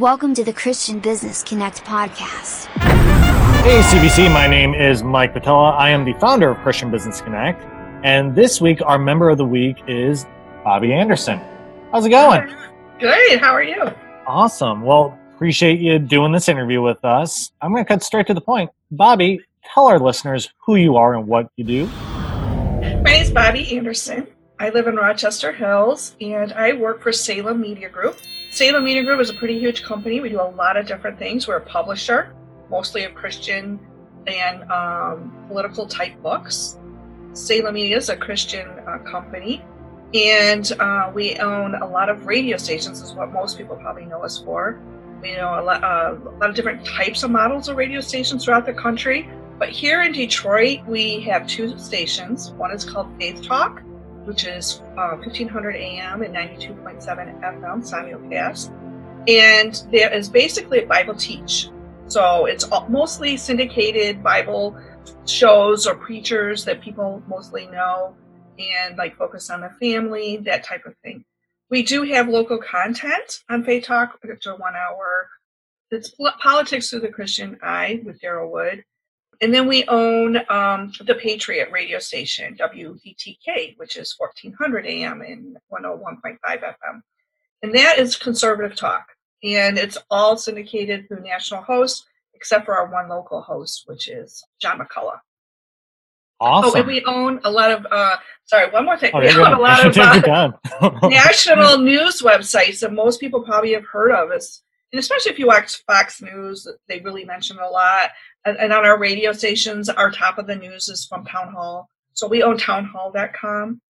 Welcome to the Christian Business Connect podcast. Hey, CBC, my name is Mike Patella. I am the founder of Christian Business Connect. And this week, our member of the week is Bobbi Anderson. How's it going? Good. How are you? Awesome. Well, appreciate you doing this interview with us. I'm going to cut straight to the point. Bobbi, tell our listeners who you are and what you do. My name is Bobbi Anderson. I live in Rochester Hills and I work for Salem Media Group. Salem Media Group is a pretty huge company. We do a lot of different things. We're a publisher, mostly of Christian and um, political type books. Salem Media is a Christian uh, company, and uh, we own a lot of radio stations. Is what most people probably know us for. We know a lot, uh, a lot of different types of models of radio stations throughout the country. But here in Detroit, we have two stations. One is called Faith Talk, which is uh, 1500 AM and 92.7 FM simulcast. And there is basically a Bible teach. So it's mostly syndicated Bible shows or preachers that people mostly know and like focus on the family, that type of thing. We do have local content on Faith Talk. It's a one hour. It's politics through the Christian eye with Daryl Wood. And then we own um, the Patriot radio station, WDTK, which is 1400 AM and 101.5 FM. And that is conservative talk. And it's all syndicated through national hosts, except for our one local host, which is John McCullough. Awesome. Oh, and we own a lot of, uh, sorry, one more thing. Oh, we own a lot of uh, national news websites that most people probably have heard of. It's, and especially if you watch Fox News, they really mention a lot and, and on our radio stations, our top of the news is from Town Hall. So we own townhall.com,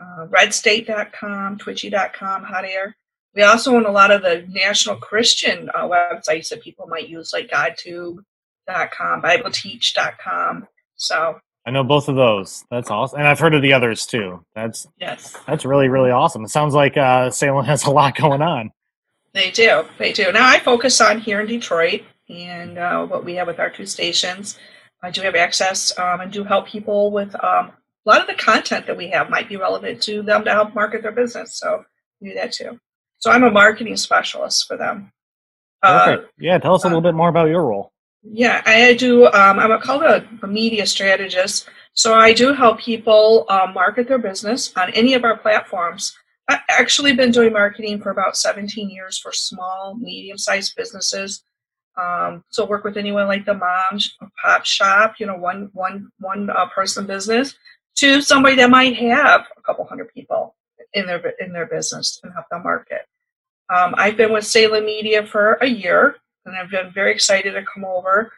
uh, redstate.com, twitchy.com, hot air. We also own a lot of the national Christian uh, websites that people might use, like GodTube.com, BibleTeach.com. So I know both of those. That's awesome, and I've heard of the others too. That's yes, that's really really awesome. It sounds like uh, Salem has a lot going on. They do, they do. Now I focus on here in Detroit and uh, what we have with our two stations. I do have access um, and do help people with um, a lot of the content that we have might be relevant to them to help market their business. So we do that too. So I'm a marketing specialist for them. Uh, yeah, tell us a little uh, bit more about your role. Yeah, I do. Um, I'm a, called a, a, media strategist. So I do help people uh, market their business on any of our platforms. I've actually been doing marketing for about 17 years for small, medium-sized businesses um, so work with anyone like the mom pop shop, you know, one one one uh, person business, to somebody that might have a couple hundred people in their in their business and help them market. Um, I've been with Salem Media for a year, and I've been very excited to come over.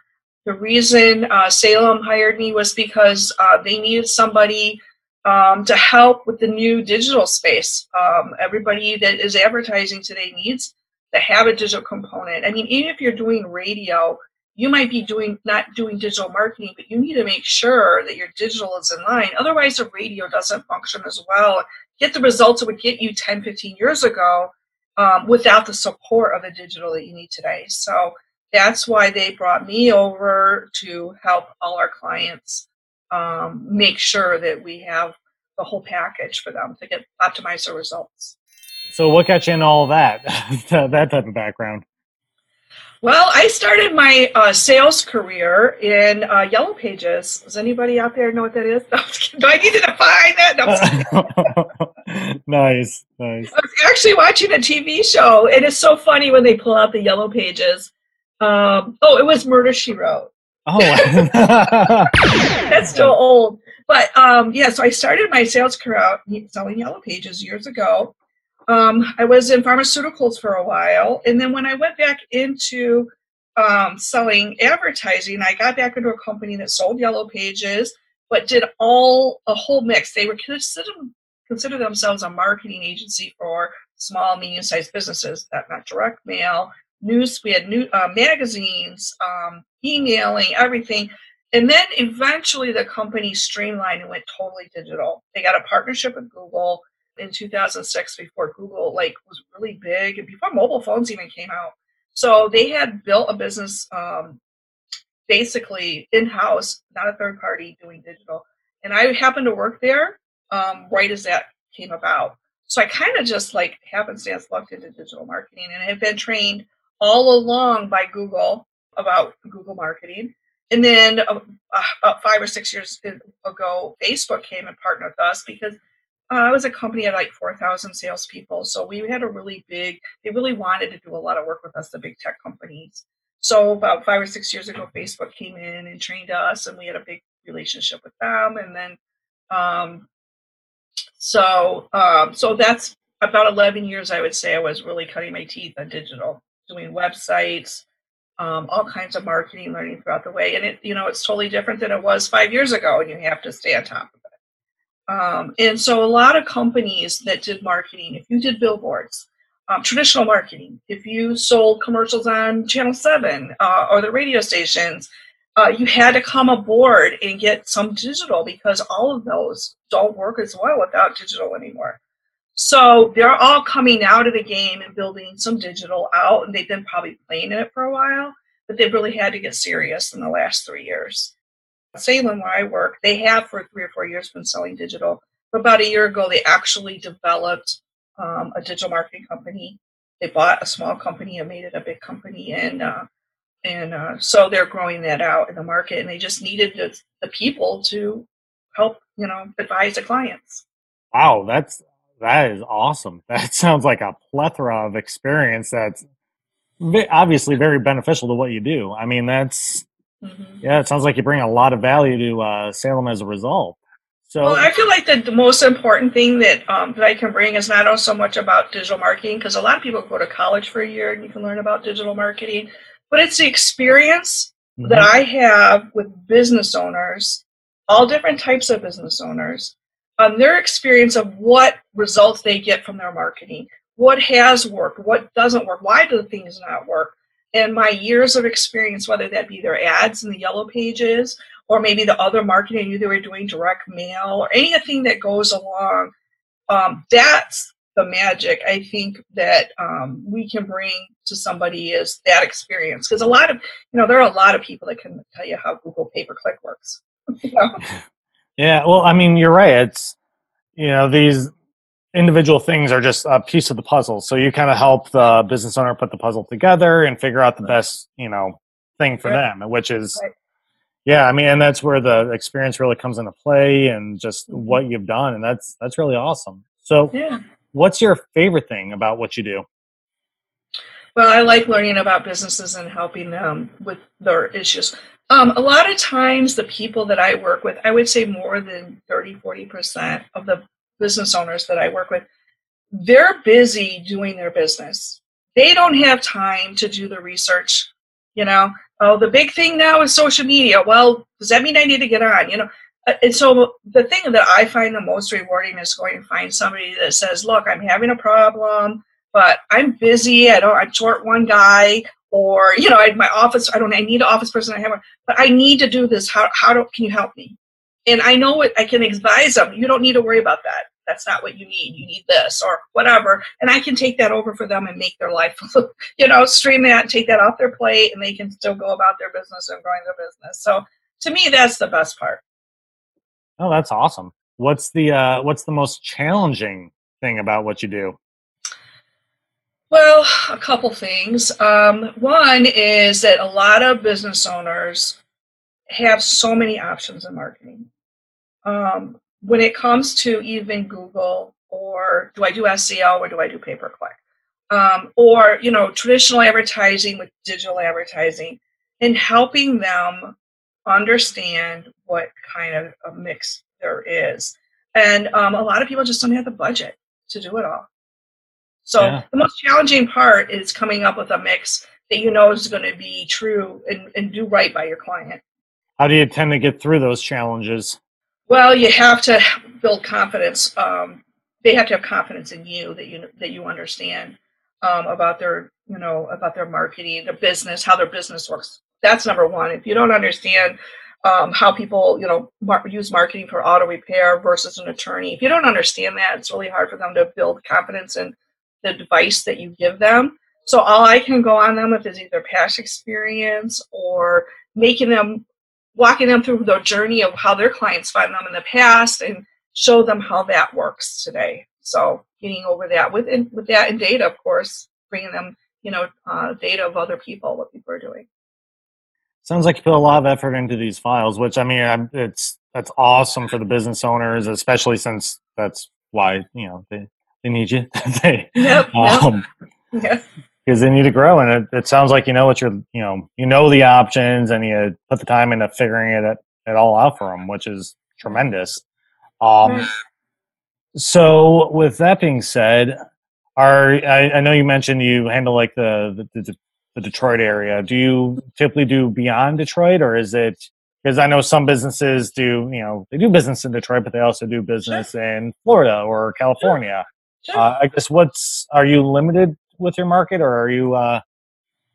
The reason uh, Salem hired me was because uh, they needed somebody um, to help with the new digital space. Um, everybody that is advertising today needs that have a digital component. I mean, even if you're doing radio, you might be doing not doing digital marketing, but you need to make sure that your digital is in line. Otherwise, the radio doesn't function as well. Get the results it would get you 10, 15 years ago um, without the support of the digital that you need today. So that's why they brought me over to help all our clients um, make sure that we have the whole package for them to get optimize their results. So, what got you in all that that type of background? Well, I started my uh, sales career in uh, Yellow Pages. Does anybody out there know what that is? Do I need to define that? No, nice, nice. I was actually watching a TV show, and it's so funny when they pull out the Yellow Pages. Um, oh, it was Murder She Wrote. Oh, that's still old. But um, yeah, so I started my sales career selling Yellow Pages years ago um, I was in pharmaceuticals for a while, and then when I went back into um, selling advertising, I got back into a company that sold yellow pages, but did all a whole mix. They were consider consider themselves a marketing agency for small, medium-sized businesses. That not direct mail, news. We had new uh, magazines, um, emailing, everything. And then eventually the company streamlined and went totally digital. They got a partnership with Google in 2006 before Google like was really big and before mobile phones even came out. So they had built a business um, basically in house, not a third party doing digital. And I happened to work there um, right as that came about. So I kind of just like happenstance lucked into digital marketing and have been trained all along by Google about Google marketing. And then uh, about five or six years ago, Facebook came and partnered with us because uh, I was a company of like 4,000 salespeople. So we had a really big, they really wanted to do a lot of work with us, the big tech companies. So about five or six years ago, Facebook came in and trained us, and we had a big relationship with them. And then, um, so um, so that's about 11 years, I would say, I was really cutting my teeth on digital, doing websites, um, all kinds of marketing, learning throughout the way. And it, you know, it's totally different than it was five years ago, and you have to stay on top of. Um, and so, a lot of companies that did marketing, if you did billboards, um, traditional marketing, if you sold commercials on Channel 7 uh, or the radio stations, uh, you had to come aboard and get some digital because all of those don't work as well without digital anymore. So they're all coming out of the game and building some digital out, and they've been probably playing in it for a while, but they've really had to get serious in the last three years. Salem, where I work, they have for three or four years been selling digital. But about a year ago, they actually developed um, a digital marketing company. They bought a small company and made it a big company, and uh, and uh, so they're growing that out in the market. And they just needed the, the people to help, you know, advise the clients. Wow, that's that is awesome. That sounds like a plethora of experience that's obviously very beneficial to what you do. I mean, that's mm-hmm. yeah, it sounds like you bring a lot of value to uh, Salem as a result. So, well, I feel like the, the most important thing that um, that I can bring is not so much about digital marketing because a lot of people go to college for a year and you can learn about digital marketing, but it's the experience mm-hmm. that I have with business owners, all different types of business owners, on their experience of what results they get from their marketing, what has worked, what doesn't work, why do the things not work, and my years of experience, whether that be their ads in the yellow pages or maybe the other marketing you they were doing direct mail or anything that goes along, um, that's the magic I think that um, we can bring to somebody is that experience. Because a lot of, you know, there are a lot of people that can tell you how Google pay per click works. Yeah, well, I mean, you're right. It's you know these individual things are just a piece of the puzzle. So you kind of help the business owner put the puzzle together and figure out the best you know thing for right. them, which is. Right. Yeah, I mean, and that's where the experience really comes into play, and just mm-hmm. what you've done, and that's that's really awesome. So, yeah. what's your favorite thing about what you do? Well, I like learning about businesses and helping them with their issues. Um, a lot of times, the people that I work with, I would say more than 30, 40% of the business owners that I work with, they're busy doing their business. They don't have time to do the research. You know, oh, the big thing now is social media. Well, does that mean I need to get on? You know, uh, and so the thing that I find the most rewarding is going to find somebody that says, "Look, I'm having a problem, but I'm busy. I don't. I'm short one guy or you know, I, my office. I don't. I need an office person. I have one, but I need to do this. How how do can you help me? And I know what I can advise them. You don't need to worry about that. That's not what you need. You need this or whatever, and I can take that over for them and make their life, you know, stream that, take that off their plate, and they can still go about their business and growing their business. So to me, that's the best part. Oh, that's awesome. What's the uh, what's the most challenging thing about what you do? Well, a couple things. Um, one is that a lot of business owners have so many options in marketing. Um, when it comes to even Google or do I do SEO or do I do pay per click? Um, or you know traditional advertising with digital advertising and helping them understand what kind of a mix there is and um, a lot of people just don't have the budget to do it all so yeah. the most challenging part is coming up with a mix that you know is going to be true and, and do right by your client. How do you tend to get through those challenges? Well, you have to build confidence. Um, they have to have confidence in you that you that you understand um, about their you know about their marketing, their business, how their business works. That's number one. If you don't understand um, how people you know mar- use marketing for auto repair versus an attorney, if you don't understand that, it's really hard for them to build confidence in the advice that you give them. So all I can go on them with is either past experience or making them walking them through the journey of how their clients find them in the past and show them how that works today. So getting over that with with that and data, of course, bringing them you know, uh, data of other people, what people are doing. Sounds like you put a lot of effort into these files, which I mean, it's that's awesome for the business owners, especially since that's why you know they, they need you. they, Yep, yep. um, Yeah. Because they need to grow, and it, it sounds like you know what you're, you know, you know the options, and you put the time into figuring it it all out for them, which is tremendous. Um, so with that being said, are I, I know you mentioned you handle like the the, the the Detroit area. Do you typically do beyond Detroit, or is it because I know some businesses do, you know, they do business in Detroit, but they also do business in Florida or California. Sure. Uh, I guess what's are you limited with your market, or are you? Uh,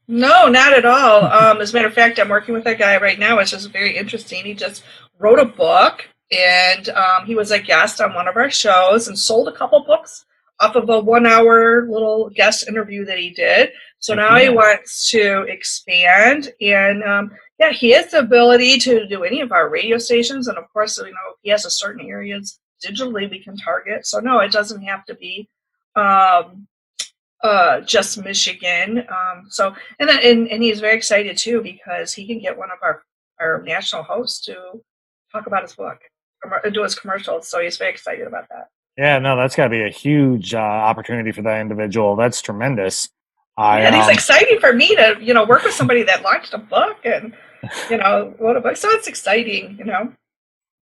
No, not at all. Um, as a matter of fact, I'm working with a guy right now. It's just very interesting. He just wrote a book, and um, he was a guest on one of our shows and sold a couple books off of a one-hour little guest interview that he did. So now he wants to expand, and um, yeah, he has the ability to do any of our radio stations, and of course, you know, he has a certain areas digitally we can target. So no, it doesn't have to be. Um, uh, just Michigan. Um, so and and, and he's very excited too because he can get one of our our national hosts to talk about his book, commer- do his commercials. So he's very excited about that. yeah, no, that's got to be a huge uh, opportunity for that individual. That's tremendous. I, and it's um, exciting for me to you know work with somebody that launched a book and you know wrote a book. So it's exciting, you know.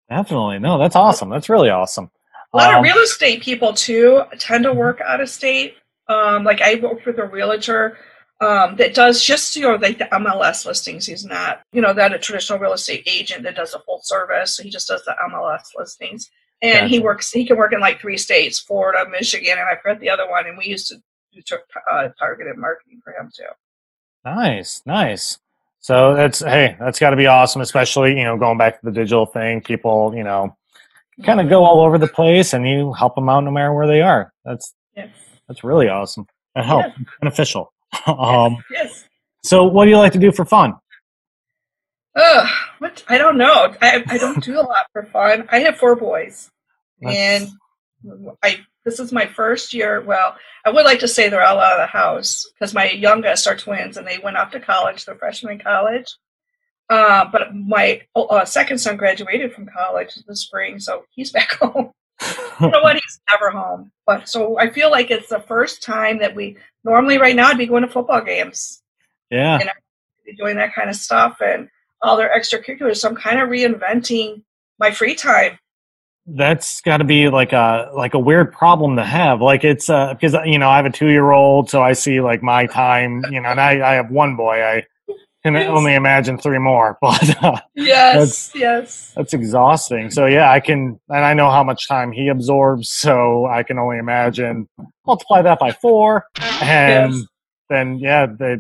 definitely no, that's awesome. That's really awesome. A lot Um, of real estate people too tend to work out of state. Um, like I worked with a realtor um, that does just you know like the MLS listings. He's not you know that a traditional real estate agent that does a full service. So He just does the MLS listings, and he works. He can work in like three states: Florida, Michigan, and I forget the other one. And we used to do uh, targeted marketing for him too. Nice, nice. So that's hey, that's got to be awesome, especially you know going back to the digital thing. People, you know, kind of go all over the place, and you help them out no matter where they are. That's Yes. That's really awesome and help Yeah. beneficial. um, Yes. so what do you like to do for fun? Ugh, what? I don't know. I, I don't do a lot for fun. I have four boys. and I this is my first year. Well, I would like to say they're all out of the house because my youngest are twins and they went off to college. They're freshmen in college. Uh, but my uh, second son graduated from college this spring, so he's back home. You know what? He's never home. But so I feel like it's the first time that we normally right now I'd be going to football games, yeah, you know, be doing that kind of stuff and all their extracurriculars. So I'm kind of reinventing my free time. that's got to be like a like a weird problem to have. Like it's uh because you know I have a two year old, so I see like my time. You know, and I I have one boy. I can Yes. only imagine three more, but. Uh, Yes, yes. That's exhausting. So yeah, I can, and I know how much time he absorbs. So I can only imagine multiply that by four, and Yes. then yeah, they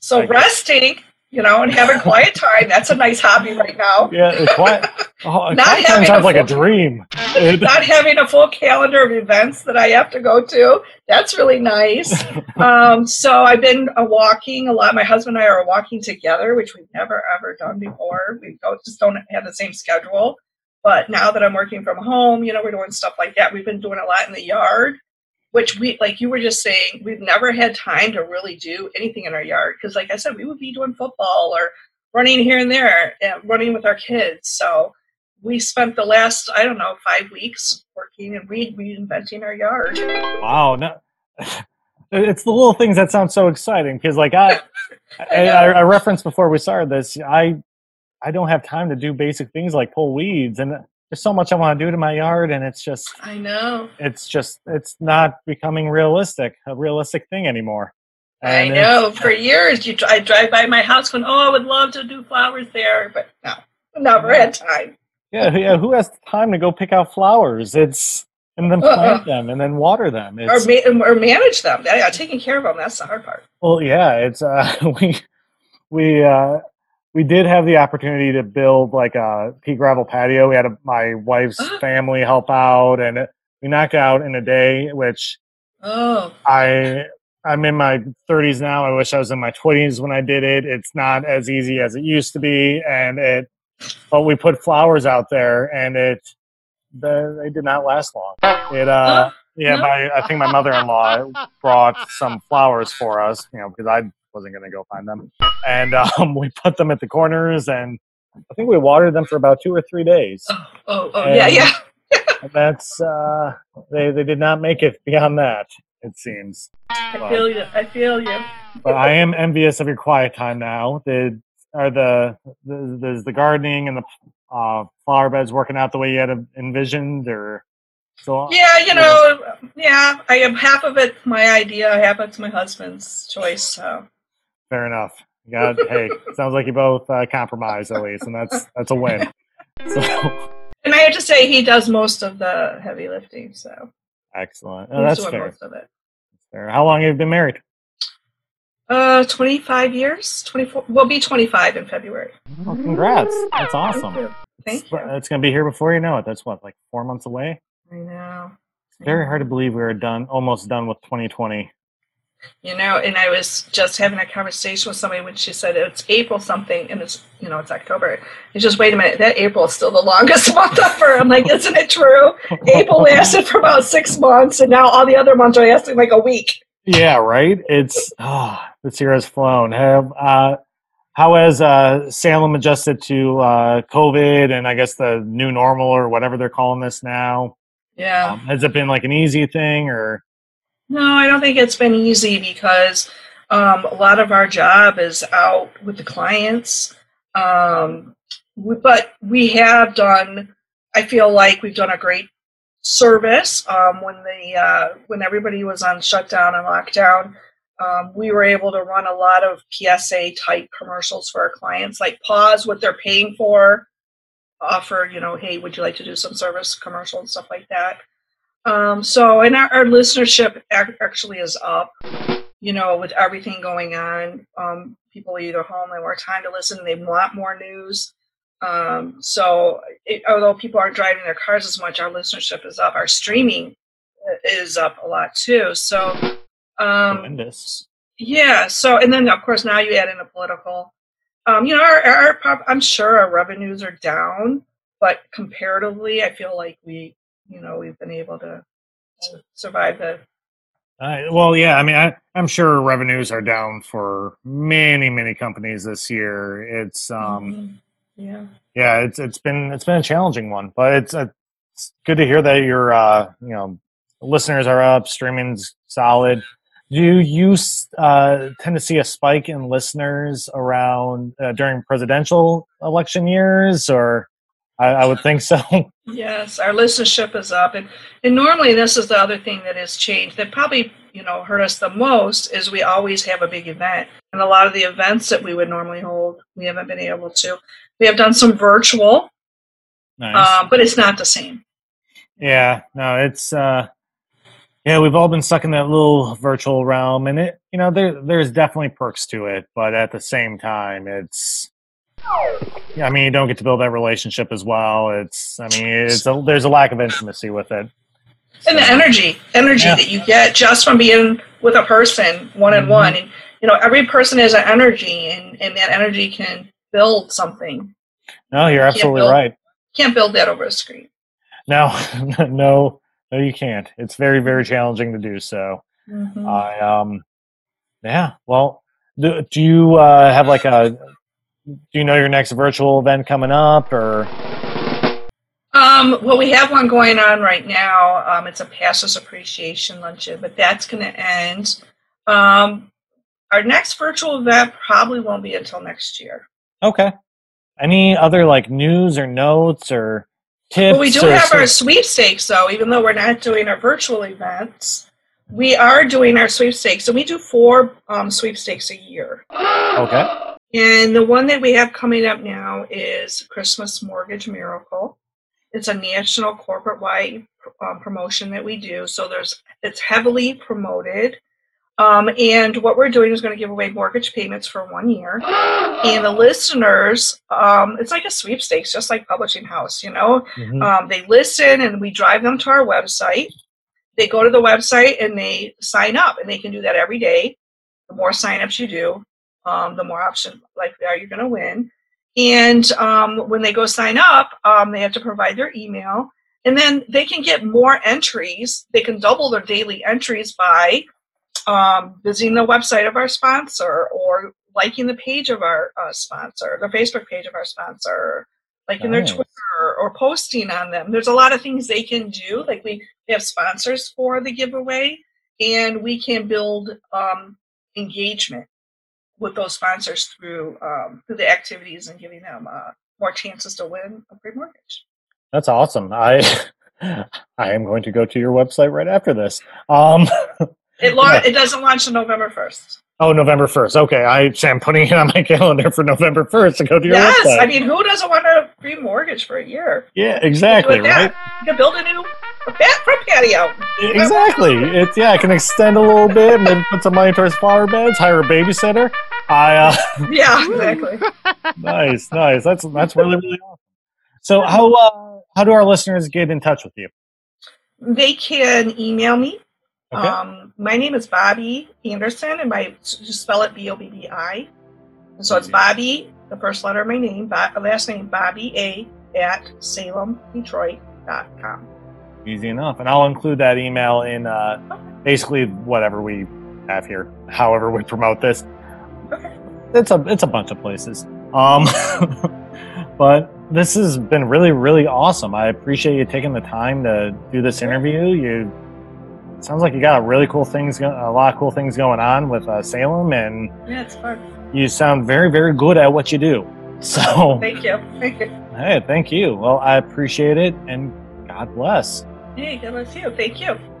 So Like- resting, you know, and having quiet time, that's a nice hobby right now. yeah, it's quiet. Oh, Not quiet time having sounds a like a dream. Not having a full calendar of events that I have to go to, that's really nice. Um, so I've been uh, walking a lot. My husband and I are walking together, which we've never ever done before. We don't, just don't have the same schedule. But now that I'm working from home, you know, we're doing stuff like that. We've been doing a lot in the yard, which we, like you were just saying, we've never had time to really do anything in our yard. Because, like I said, we would be doing football or running here and there, and running with our kids. So we spent the last, I don't know, five weeks working and re- reinventing our yard. wow, no, it's the little things that sound so exciting because like I, I. I, I referenced before we started this, I, I don't have time to do basic things like pull weeds, and there's so much I want to do to my yard, and it's just I know. it's just it's not becoming realistic a realistic thing anymore I And it's- know. For years, you I drive by my house going, "Oh, I would love to do flowers there," but no, never had time. yeah yeah who has time to go pick out flowers it's and then Uh-uh. plant them and then water them Or, ma- or manage them. Yeah, taking care of them. That's the hard part. well yeah it's uh we we uh we did have the opportunity to build like a pea gravel patio we had a, my wife's Uh-huh. family help out and we knocked out in a day which Oh, I I'm in my 30s now. I wish I was in my 20s when I did it. It's not as easy as it used to be, and it. But we put flowers out there, and it. The, they did not last long. It uh, Huh? Yeah, No? my, I think my mother-in-law brought some flowers for us, you know, because I wasn't going to go find them, and um, we put them at the corners, and I think we watered them for about two or three days. Oh, oh, oh yeah, yeah. That's uh, they they did not make it beyond that. It seems. I feel you. I feel you. But I am envious of your quiet time now. Did are the the the, the gardening and the uh, flower beds working out the way you had envisioned, or so? Yeah, you know, yeah. I am half of it my idea, half of it's my husband's choice. So Fair enough. Got hey, sounds like you both uh, compromise at least, and that's that's a win. So and I have to say he does most of the heavy lifting. So excellent. Oh, that's fair. most of it. fair. How long have you been married? Uh, 25 years, 24. We'll be 25 in February. Oh, congrats. That's Thank awesome. you. Thank it's, you. it's gonna be here before you know it. That's what like four months away. I know. It's very hard to believe we were done, almost done with 2020. You know, and I was just having a conversation with somebody when she said it's April something and it's, you know, it's October. It's just, wait a minute, that April is still the longest month ever. I'm like, isn't it true? April lasted for about six months and now all the other months are lasting like a week. Yeah, right. It's oh, this year has flown. Have uh, how has uh, Salem adjusted to uh, COVID and I guess the new normal or whatever they're calling this now? Yeah. Um, has it been like an easy thing or? No, I don't think it's been easy because um, a lot of our job is out with the clients. Um, we, but we have done, I feel like we've done a great service um, when the uh, when everybody was on shutdown and lockdown. Um, we were able to run a lot of PSA type commercials for our clients, like pause what they're paying for, offer, you know, hey, would you like to do some service commercial and stuff like that. Um, so, and our, our listenership actually is up. You know, with everything going on, um, people are either home, they more time to listen, they want more news. Um, so, it, although people aren't driving their cars as much, our listenership is up. Our streaming uh, is up a lot too. So, um, Tremendous. yeah. So, and then of course now you add in the political. Um, you know, our, our, our I'm sure our revenues are down, but comparatively, I feel like we, you know, we've been able to survive the. Uh, well, yeah. I mean, I, I'm sure revenues are down for many, many companies this year. It's um, Mhm. yeah. yeah, it's it's been it's been a challenging one, but it's uh, it's good to hear that your uh, you know listeners are up, streaming's solid. Do you uh, tend to see a spike in listeners around uh, during presidential election years, or I, I would think so. Yes, our listenership is up, and and normally this is the other thing that has changed. That probably you know hurt us the most is we always have a big event, and a lot of the events that we would normally hold, we haven't been able to. We have done some virtual, nice. um, but it's not the same. Yeah, no, it's uh yeah, we've all been stuck in that little virtual realm and it you know, there there's definitely perks to it, but at the same time it's I mean, you don't get to build that relationship as well. It's I mean, it's a, there's a lack of intimacy with it. and the energy energy Yeah. that you get just from being with a person one on one and you know every person is an energy and and that energy can build something No, you're absolutely build- right. can't build that over a screen No, no, no, you can't. It's very, very challenging to do so. Mhm. I um, yeah. Well, do, do you uh, have like a? Do you know your next virtual event coming up, or um well we have one going on right now um it's a pastors appreciation luncheon but that's going to end um our next virtual event probably won't be until next year okay? Any other like news or notes or tips? Well, we do have so- our sweepstakes, though, even though we're not doing our virtual events. We are doing our sweepstakes, and we do four um, sweepstakes a year. okay. And the one that we have coming up now is Christmas Mortgage Miracle. It's a national corporate wide um, promotion that we do. So there's it's heavily promoted. Um, and what we're doing is going to give away mortgage payments for one year. And the listeners, um, it's like a sweepstakes, just like Publishing House, you know. Mhm. Um, they listen and we drive them to our website. They go to the website and they sign up, and they can do that every day. The more signups you do, um, the more option likely are you going to win. And um, when they go sign up, um, they have to provide their email, And then they can get more entries. They can double their daily entries by um, visiting the website of our sponsor or liking the page of our uh, sponsor, the Facebook page of our sponsor, liking Nice. their Twitter or posting on them. There's a lot of things they can do. Like we have sponsors for the giveaway, and we can build um, engagement with those sponsors through um, through the activities and giving them uh, more chances to win a free mortgage. That's awesome. I I am going to go to your website right after this. Um, It la- it doesn't launch on November first. oh, November first. Okay, I am putting it on my calendar for November first to go to your Yes, website. Yes, I mean, who doesn't want a free mortgage for a year? yeah, exactly. Right. You can build a new bat front patio. Exactly. It's yeah. I can extend a little bit, maybe put some money towards flower beds, hire a babysitter. I uh, Yeah, exactly. nice, nice. That's that's really really awesome. So how uh, how do our listeners get in touch with you? They can email me. Okay. Um, my name is Bobbi Anderson, and my just spell it B O B B I. So it's Bobbi, the first letter of my name, Bo- last name Bobbi A at salemdetroit.com. Easy enough, and I'll include that email in uh, basically whatever we have here, however we promote this. It's a it's a bunch of places. Um, but this has been really really awesome. I appreciate you taking the time to do this interview. You it sounds like you got really cool things, a lot of cool things going on with uh, Salem, and Yeah, it's fun. you sound very very good at what you do. So. Thank you. hey, thank you. Well, I appreciate it, and God bless. Hey, God bless you. Thank you.